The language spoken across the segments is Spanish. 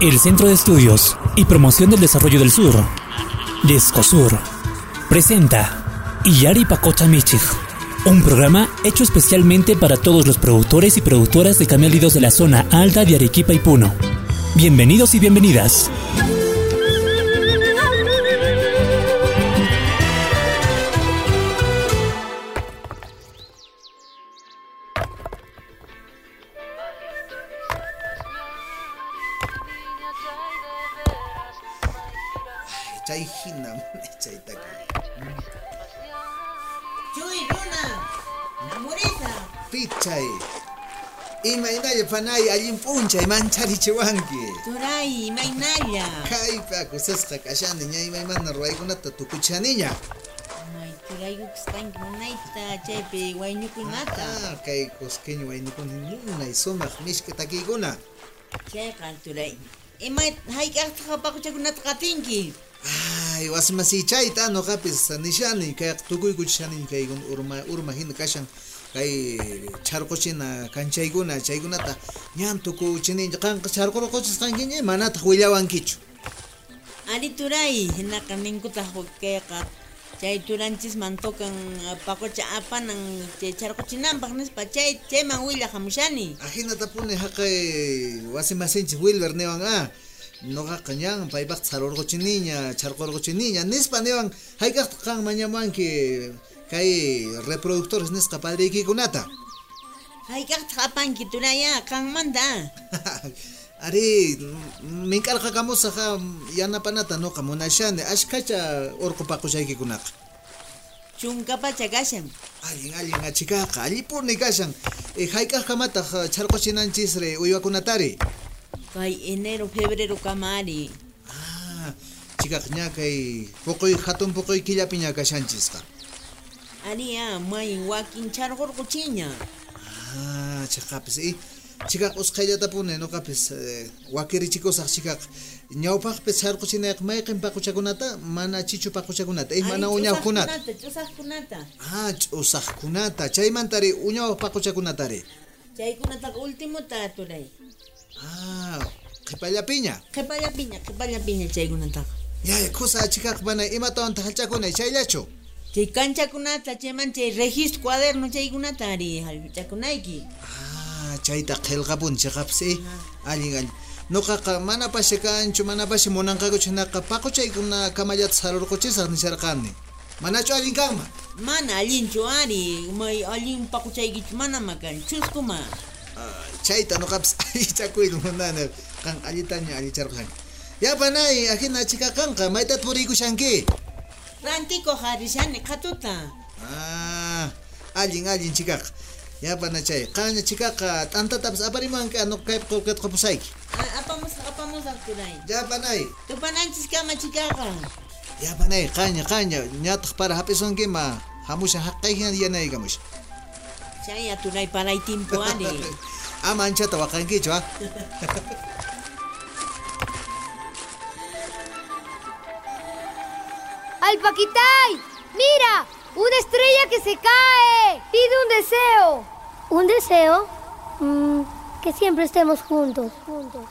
El Centro de Estudios y Promoción del Desarrollo del Sur, Descosur, presenta Iyari Pacocha Michig, un programa hecho especialmente para todos los productores y productoras de camélidos de la zona alta de Arequipa y Puno. Bienvenidos y bienvenidas. Chay hina chaytaki Chuy, Luna, Namureza, panay allin mancharichiwanki Turay, kashani ña tukuchaniña Waynukunata. ah kay kusqueño waynukuni munay sumaq mishki takiykuna Chayqa, Turay. Ima, hayk'aqtaqa paquchakunata qatinki. ay wasimasichayta nuqapis nishani kay tukuykuchishani kay urma urma hina kashan kay charquchina kanchaykuna chaykunata ñan tukuchinincha qanqa charqurquchisqankiña manataq willawankichu Ali Turay, hinaqa ninkutaq kayqa. Chay turanchis mantokan paqucha apanan chay charquchinanpaq nispa chay chayman willa hamushani. Haqay wasimasinchis Wilber niwan a noqaqa ñan paypaq charqurquchiniña nispa niwan hayk'aqta qan mañamanki kay reproductores nisqa padriykikunata apanki Turaya, qanmanta. ari mink'arqakamusaqa yanapanata noqa munashani ashkacha urqupaqushaykicunaqa Chunkapacha kashan. allin allin achikaqa allipurni kashan e, hayk'aqkamataq charquchinanchisri uywakunatari Kay enero, febrero kamari. Ah, chikaq ña kay puquy hatun puquy killapi ña kashanchisqa Aria, may wakin charqurquchiña. ah chaqapis i chikaq usqhayllata pune nuqapis eh, wakirichikusaq chikaq ñawpaqpis sarquchinayaq mayqin paquchakunata mana chichu paquchakunata eh mana uñawkunata Chusaqkunata, ah ch'usaqkunata chaymantari uñawaq paquchakunatari Chaykunata ultimuta turay. ah qhipallapiña Qhipallapiña, qhipallapiña chaykunata. yaya kusa chikaq mana imatawanta hallchakunay chayllachu Chay kanchakunata, chayman chay registro cuaderno chaykunata ari halchakunayki. Ah, chayta qillqapun chiqapis eh allin allin nuqaqa mana pashi kanchu mana pashi munanqaku chinaqa paquchaykuna kamallata sarurquchisaq nisharqani manachu allin kanman Mana allinchu ari, may allin paquchaykichu mana makan, chuskuma. Ah, chayta nuqapis allichakuyta munani qan allitaña allicharqani yapanay ahina chika kanqa maytat puriykushanki Rantiko harishani qhatuta. ah allin allin chikaqa Yapanachay. Qaña apa t'antatapis aparimanki ano kaypi qupusayki. Apamus apamusaqtiray. Yapanay. Tupananchis cikakang eh, apa nai kanya kanya ñataq para hapisunqima hamushan haqqayhina yanaykamush. Chaya tunay timpo ani. Ama anchata waqankichu cua. ¡Alpaquitay! ¡Mira! ¡Una estrella que se cae! ¡Pide un deseo! ¿Un deseo? Mm, que siempre estemos juntos. juntos.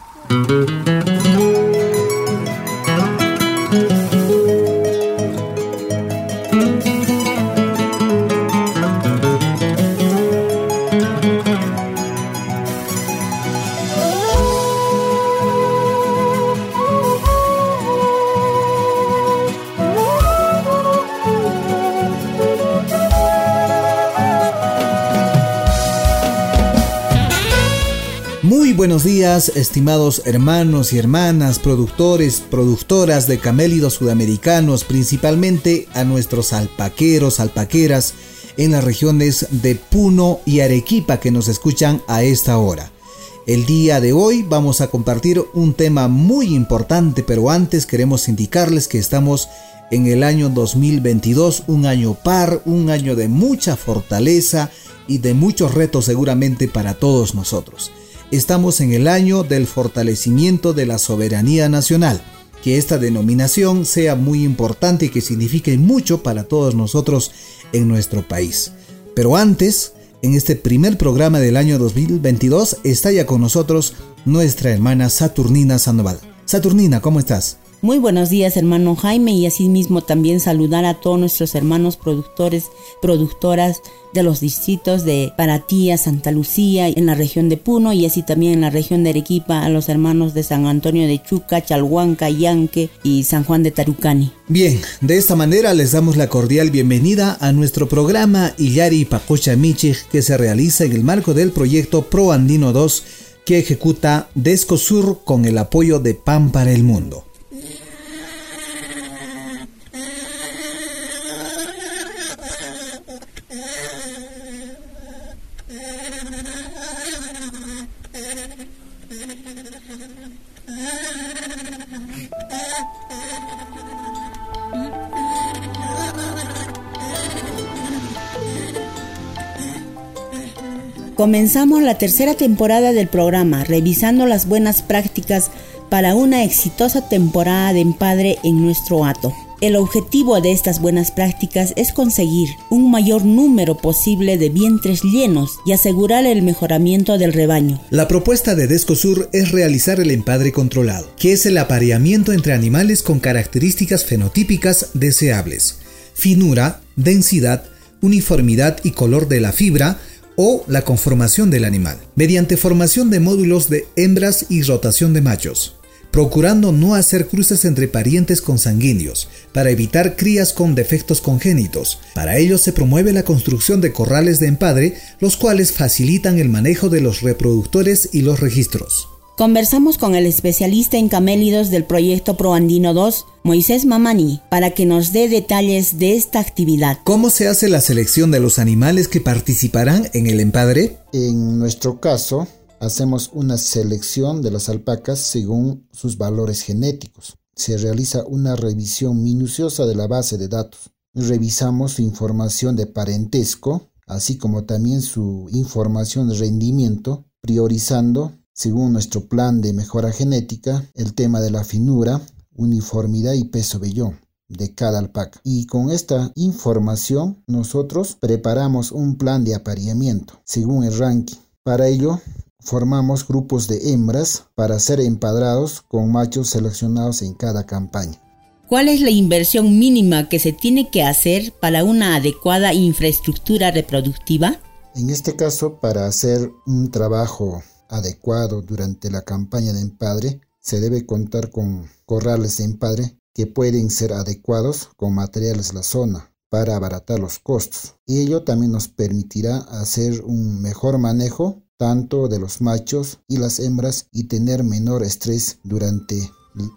Muy buenos días, estimados hermanos y hermanas, productores, productoras de camélidos sudamericanos, principalmente a nuestros alpaqueros, alpaqueras en las regiones de Puno y Arequipa que nos escuchan a esta hora. El día de hoy vamos a compartir un tema muy importante, pero antes queremos indicarles que estamos en el año 2022, un año par, un año de mucha fortaleza y de muchos retos seguramente para todos nosotros. Estamos en el año del fortalecimiento de la soberanía nacional. Que esta denominación sea muy importante y que signifique mucho para todos nosotros en nuestro país. Pero antes, en este primer programa del año 2022 está ya con nosotros nuestra hermana Saturnina Sandoval. Saturnina, ¿cómo estás? Muy buenos días, hermano Jaime, y asimismo también saludar a todos nuestros hermanos productores, productoras de los distritos de Paratía, Santa Lucía, en la región de Puno y así también en la región de Arequipa, a los hermanos de San Antonio de Chuca, Chalhuanca, Yanque y San Juan de Tarucani. Bien, de esta manera les damos la cordial bienvenida a nuestro programa Illari Pacocha Michich que se realiza en el marco del proyecto Pro Andino 2 que ejecuta Descosur con el apoyo de PAN para el Mundo. Comenzamos la tercera temporada del programa revisando las buenas prácticas para una exitosa temporada de empadre en nuestro hato. El objetivo de estas buenas prácticas es conseguir un mayor número posible de vientres llenos y asegurar el mejoramiento del rebaño. La propuesta de Descosur es realizar el empadre controlado, que es el apareamiento entre animales con características fenotípicas deseables, finura, densidad, uniformidad y color de la fibra, o la conformación del animal, mediante formación de módulos de hembras y rotación de machos, procurando no hacer cruces entre parientes consanguíneos, para evitar crías con defectos congénitos. Para ello se promueve la construcción de corrales de empadre, los cuales facilitan el manejo de los reproductores y los registros. Conversamos con el especialista en camélidos del proyecto ProAndino 2, Moisés Mamani, para que nos dé detalles de esta actividad. ¿Cómo se hace la selección de los animales que participarán en el empadre? En nuestro caso, hacemos una selección de las alpacas según sus valores genéticos. Se realiza una revisión minuciosa de la base de datos. Revisamos su información de parentesco, así como también su información de rendimiento, priorizando según nuestro plan de mejora genética, el tema de la finura, uniformidad y peso vellón de cada alpaca. Y con esta información nosotros preparamos un plan de apareamiento según el ranking. Para ello formamos grupos de hembras para ser empadrados con machos seleccionados en cada campaña. ¿Cuál es la inversión mínima que se tiene que hacer para una adecuada infraestructura reproductiva? En este caso, para hacer un trabajo adecuado durante la campaña de empadre, se debe contar con corrales de empadre que pueden ser adecuados con materiales de la zona para abaratar los costos. Y ello también nos permitirá hacer un mejor manejo tanto de los machos y las hembras y tener menor estrés durante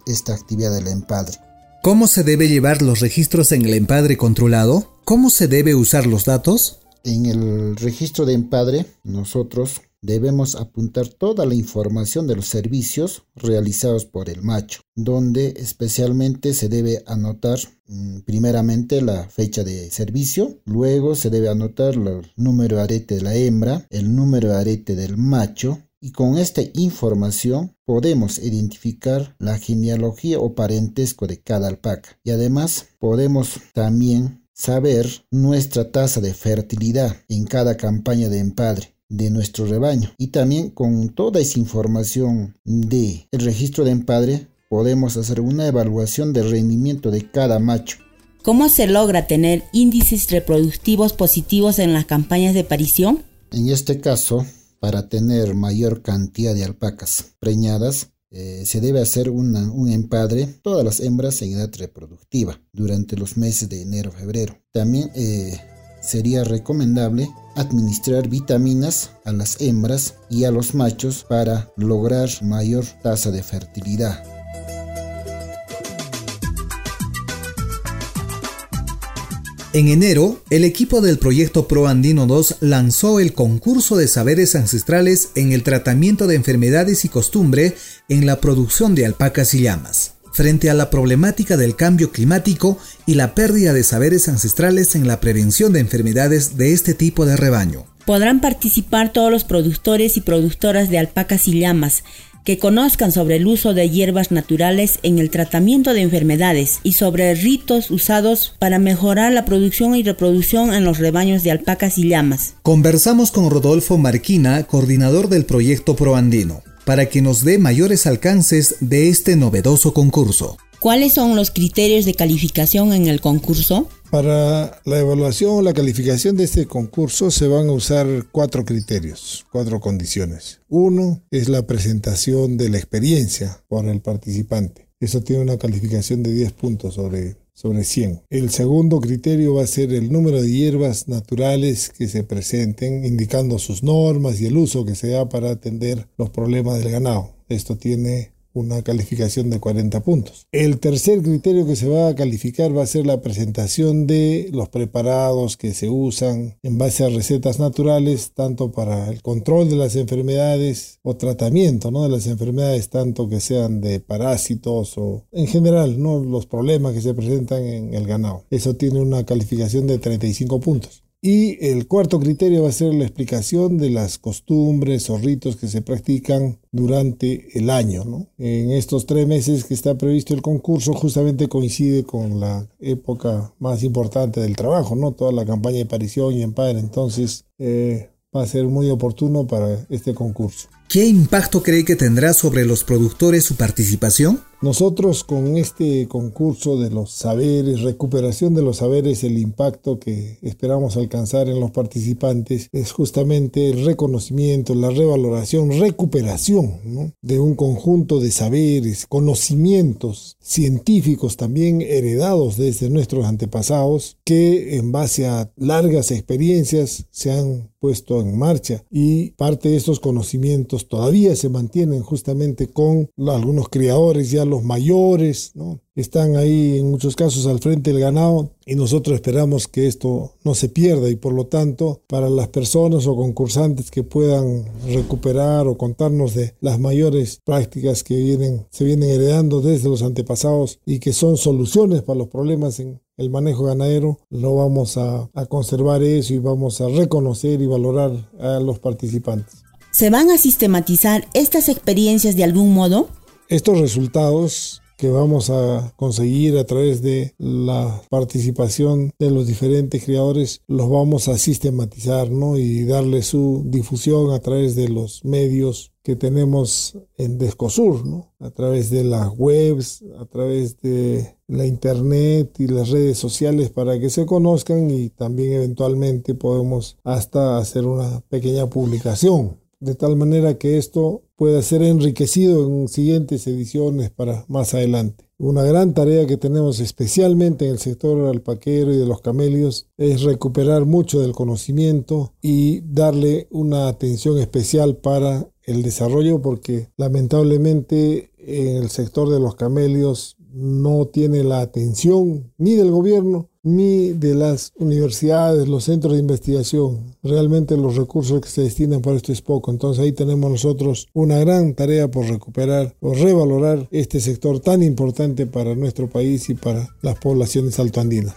esta actividad del empadre. ¿Cómo se debe llevar los registros en el empadre controlado? ¿Cómo se debe usar los datos? En el registro de empadre, nosotros debemos apuntar toda la información de los servicios realizados por el macho, donde especialmente se debe anotar mm, primeramente la fecha de servicio, luego se debe anotar el número de arete de la hembra, el número de arete del macho, y con esta información podemos identificar la genealogía o parentesco de cada alpaca. Y además podemos también saber nuestra tasa de fertilidad en cada campaña de empadre de nuestro rebaño. Y también con toda esa información de el registro de empadre podemos hacer una evaluación del rendimiento de cada macho. ¿Cómo se logra tener índices reproductivos positivos en las campañas de parición? En este caso, para tener mayor cantidad de alpacas preñadas, eh, se debe hacer un empadre todas las hembras en edad reproductiva durante los meses de enero-febrero. También eh, sería recomendable administrar vitaminas a las hembras y a los machos para lograr mayor tasa de fertilidad. En enero, el equipo del proyecto Pro Andino 2 lanzó el concurso de saberes ancestrales en el tratamiento de enfermedades y costumbre en la producción de alpacas y llamas frente a la problemática del cambio climático y la pérdida de saberes ancestrales en la prevención de enfermedades de este tipo de rebaño. Podrán participar todos los productores y productoras de alpacas y llamas, que conozcan sobre el uso de hierbas naturales en el tratamiento de enfermedades y sobre ritos usados para mejorar la producción y reproducción en los rebaños de alpacas y llamas. Conversamos con Rodolfo Marquina, coordinador del proyecto ProAndino, para que nos dé mayores alcances de este novedoso concurso. ¿Cuáles son los criterios de calificación en el concurso? Para la evaluación o la calificación de este concurso se van a usar cuatro criterios, cuatro condiciones. Uno es la presentación de la experiencia por el participante. Eso tiene una calificación de 10 puntos sobre, sobre 100. El segundo criterio va a ser el número de hierbas naturales que se presenten, indicando sus normas y el uso que se da para atender los problemas del ganado. Esto tiene una calificación de 40 puntos. El tercer criterio que se va a calificar va a ser la presentación de los preparados que se usan en base a recetas naturales, tanto para el control de las enfermedades o tratamiento ¿no? de las enfermedades, tanto que sean de parásitos o en general ¿no? los problemas que se presentan en el ganado. Eso tiene una calificación de 35 puntos. Y el cuarto criterio va a ser la explicación de las costumbres o ritos que se practican durante el año. ¿no? En estos tres meses que está previsto el concurso justamente coincide con la época más importante del trabajo, ¿no? toda la campaña de aparición y empadre. Entonces eh, va a ser muy oportuno para este concurso. ¿Qué impacto cree que tendrá sobre los productores su participación? Nosotros con este concurso de los saberes, recuperación de los saberes, el impacto que esperamos alcanzar en los participantes es justamente el reconocimiento, la revaloración, recuperación de un conjunto de saberes, conocimientos científicos también heredados desde nuestros antepasados que en base a largas experiencias se han puesto en marcha y parte de estos conocimientos todavía se mantienen justamente con algunos criadores ya los mayores, ¿no? están ahí en muchos casos al frente del ganado y nosotros esperamos que esto no se pierda y por lo tanto para las personas o concursantes que puedan recuperar o contarnos de las mayores prácticas que vienen, se vienen heredando desde los antepasados y que son soluciones para los problemas en el manejo ganadero, lo vamos a, a conservar eso y vamos a reconocer y valorar a los participantes. ¿Se van a sistematizar estas experiencias de algún modo? Estos resultados que vamos a conseguir a través de la participación de los diferentes creadores los vamos a sistematizar ¿no? y darle su difusión a través de los medios que tenemos en Descosur, ¿no? a través de las webs, a través de la internet y las redes sociales para que se conozcan y también eventualmente podemos hasta hacer una pequeña publicación de tal manera que esto pueda ser enriquecido en siguientes ediciones para más adelante. Una gran tarea que tenemos especialmente en el sector alpaquero y de los camelios es recuperar mucho del conocimiento y darle una atención especial para el desarrollo porque lamentablemente en el sector de los camelios no tiene la atención ni del gobierno ni de las universidades, los centros de investigación. Realmente los recursos que se destinan para esto es poco. Entonces ahí tenemos nosotros una gran tarea por recuperar o revalorar este sector tan importante para nuestro país y para las poblaciones altoandinas.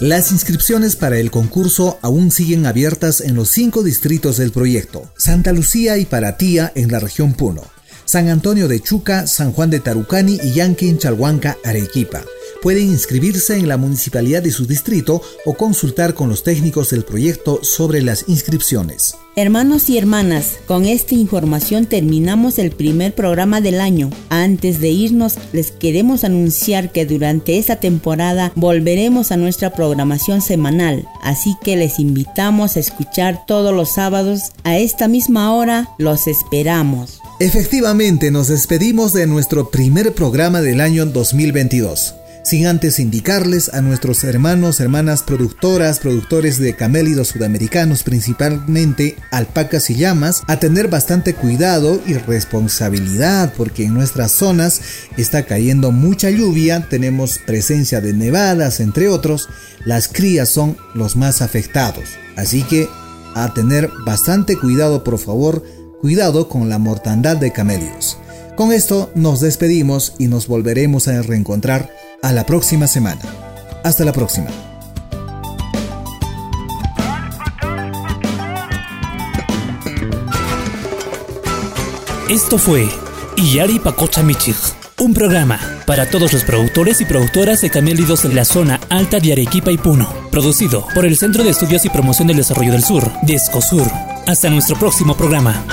Las inscripciones para el concurso aún siguen abiertas en los cinco distritos del proyecto, Santa Lucía y Paratía en la región Puno, San Antonio de Chuca, San Juan de Tarucani y Yanquen Chalhuanca, Arequipa pueden inscribirse en la municipalidad de su distrito o consultar con los técnicos del proyecto sobre las inscripciones. Hermanos y hermanas, con esta información terminamos el primer programa del año. Antes de irnos, les queremos anunciar que durante esta temporada volveremos a nuestra programación semanal, así que les invitamos a escuchar todos los sábados a esta misma hora. Los esperamos. Efectivamente, nos despedimos de nuestro primer programa del año 2022 sin antes indicarles a nuestros hermanos, hermanas productoras, productores de camélidos sudamericanos, principalmente alpacas y llamas, a tener bastante cuidado y responsabilidad porque en nuestras zonas está cayendo mucha lluvia, tenemos presencia de nevadas, entre otros, las crías son los más afectados. Así que a tener bastante cuidado, por favor, cuidado con la mortandad de camélidos. Con esto nos despedimos y nos volveremos a reencontrar a la próxima semana. Hasta la próxima. Esto fue Iyari Pacocha Michig, un programa para todos los productores y productoras de camélidos en la zona alta de Arequipa y Puno, producido por el Centro de Estudios y Promoción del Desarrollo del Sur, Descosur. Hasta nuestro próximo programa.